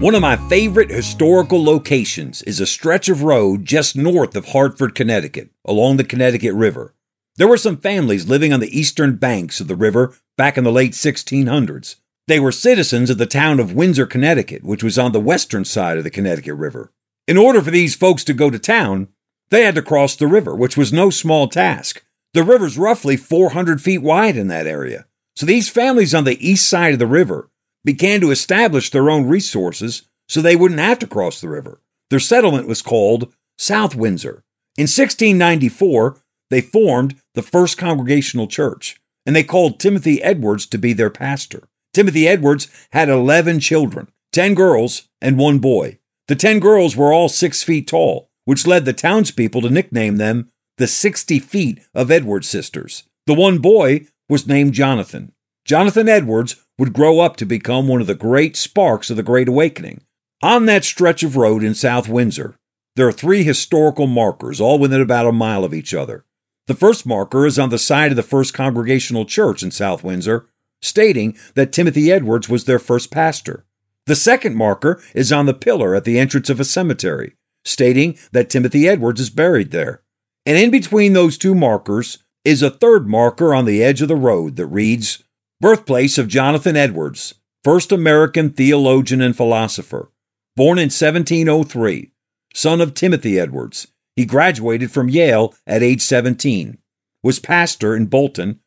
One of my favorite historical locations is a stretch of road just north of Hartford, Connecticut, along the Connecticut River. There were some families living on the eastern banks of the river back in the late 1600s. They were citizens of the town of Windsor, Connecticut, which was on the western side of the Connecticut River. In order for these folks to go to town, they had to cross the river, which was no small task. The river's roughly 400 feet wide in that area. So these families on the east side of the river began to establish their own resources so they wouldn't have to cross the river. Their settlement was called South Windsor. In 1694, they formed the First Congregational Church, and they called Timothy Edwards to be their pastor. Timothy Edwards had 11 children, 10 girls and one boy. The 10 girls were all six feet tall, which led the townspeople to nickname them the 60 feet of Edwards sisters. The one boy was named Jonathan. Jonathan Edwards would grow up to become one of the great sparks of the Great Awakening. On that stretch of road in South Windsor, there are three historical markers, all within about a mile of each other. The first marker is on the side of the First Congregational Church in South Windsor, stating that Timothy Edwards was their first pastor. The second marker is on the pillar at the entrance of a cemetery, stating that Timothy Edwards is buried there. And in between those two markers is a third marker on the edge of the road that reads, Birthplace of Jonathan Edwards, first American theologian and philosopher. Born in 1703, son of Timothy Edwards. He graduated from Yale at age 17, was pastor in Bolton,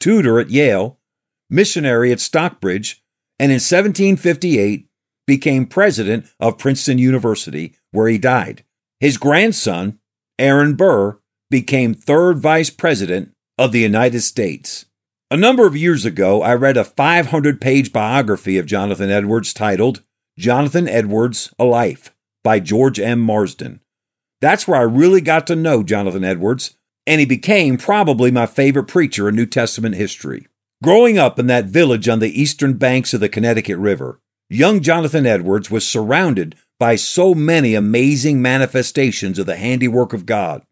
tutor at Yale, missionary at Stockbridge, and in 1758 became president of Princeton University, where he died. His grandson, Aaron Burr, became third vice president of the United States. A number of years ago, I read a 500 page biography of Jonathan Edwards titled Jonathan Edwards A Life by George M. Marsden. That's where I really got to know Jonathan Edwards, and he became probably my favorite preacher in New Testament history. Growing up in that village on the eastern banks of the Connecticut River, young Jonathan Edwards was surrounded by so many amazing manifestations of the handiwork of God.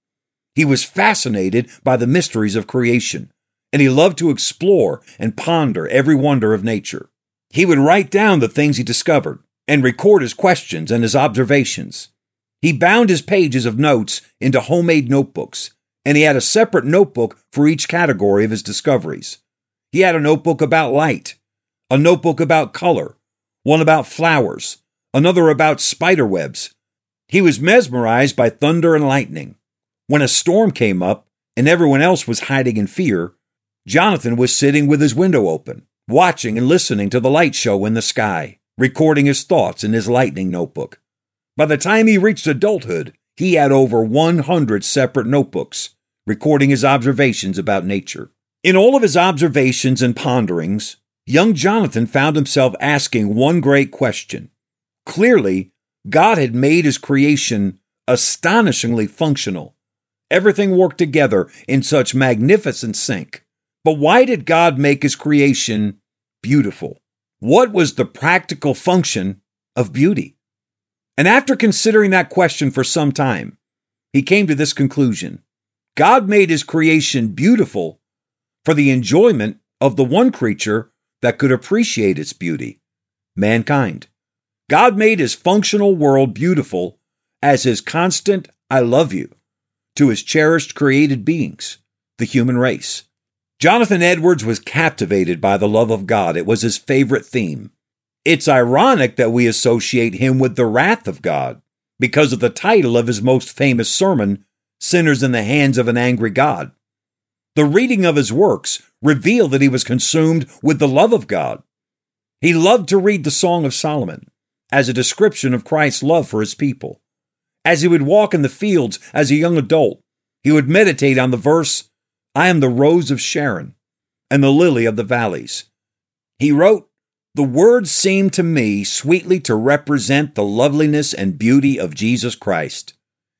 He was fascinated by the mysteries of creation and he loved to explore and ponder every wonder of nature. He would write down the things he discovered and record his questions and his observations. He bound his pages of notes into homemade notebooks, and he had a separate notebook for each category of his discoveries. He had a notebook about light, a notebook about color, one about flowers, another about spider webs. He was mesmerized by thunder and lightning. When a storm came up and everyone else was hiding in fear, Jonathan was sitting with his window open, watching and listening to the light show in the sky, recording his thoughts in his lightning notebook. By the time he reached adulthood, he had over 100 separate notebooks, recording his observations about nature. In all of his observations and ponderings, young Jonathan found himself asking one great question. Clearly, God had made his creation astonishingly functional. Everything worked together in such magnificent sync. But why did God make his creation beautiful? What was the practical function of beauty? And after considering that question for some time, he came to this conclusion God made his creation beautiful for the enjoyment of the one creature that could appreciate its beauty mankind. God made his functional world beautiful as his constant, I love you, to his cherished created beings, the human race. Jonathan Edwards was captivated by the love of God. It was his favorite theme. It's ironic that we associate him with the wrath of God because of the title of his most famous sermon, Sinners in the Hands of an Angry God. The reading of his works reveal that he was consumed with the love of God. He loved to read the Song of Solomon as a description of Christ's love for his people. As he would walk in the fields as a young adult, he would meditate on the verse, I am the rose of Sharon and the lily of the valleys. He wrote, The words seem to me sweetly to represent the loveliness and beauty of Jesus Christ.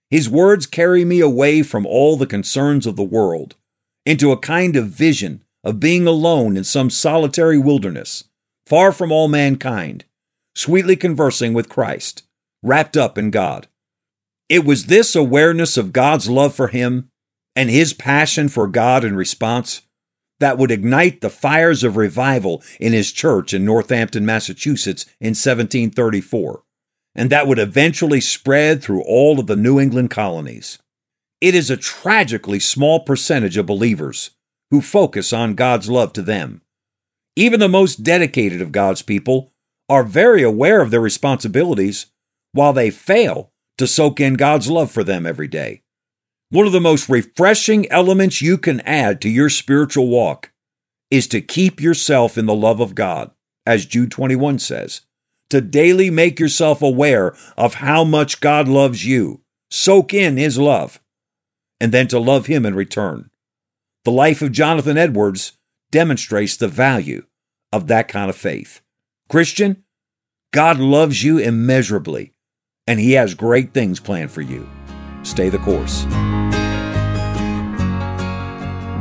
His words carry me away from all the concerns of the world into a kind of vision of being alone in some solitary wilderness, far from all mankind, sweetly conversing with Christ, wrapped up in God. It was this awareness of God's love for him and his passion for God in response that would ignite the fires of revival in his church in Northampton, Massachusetts in 1734, and that would eventually spread through all of the New England colonies. It is a tragically small percentage of believers who focus on God's love to them. Even the most dedicated of God's people are very aware of their responsibilities while they fail to soak in God's love for them every day. One of the most refreshing elements you can add to your spiritual walk is to keep yourself in the love of God, as Jude 21 says, to daily make yourself aware of how much God loves you, soak in His love, and then to love Him in return. The life of Jonathan Edwards demonstrates the value of that kind of faith. Christian, God loves you immeasurably, and He has great things planned for you. Stay the course.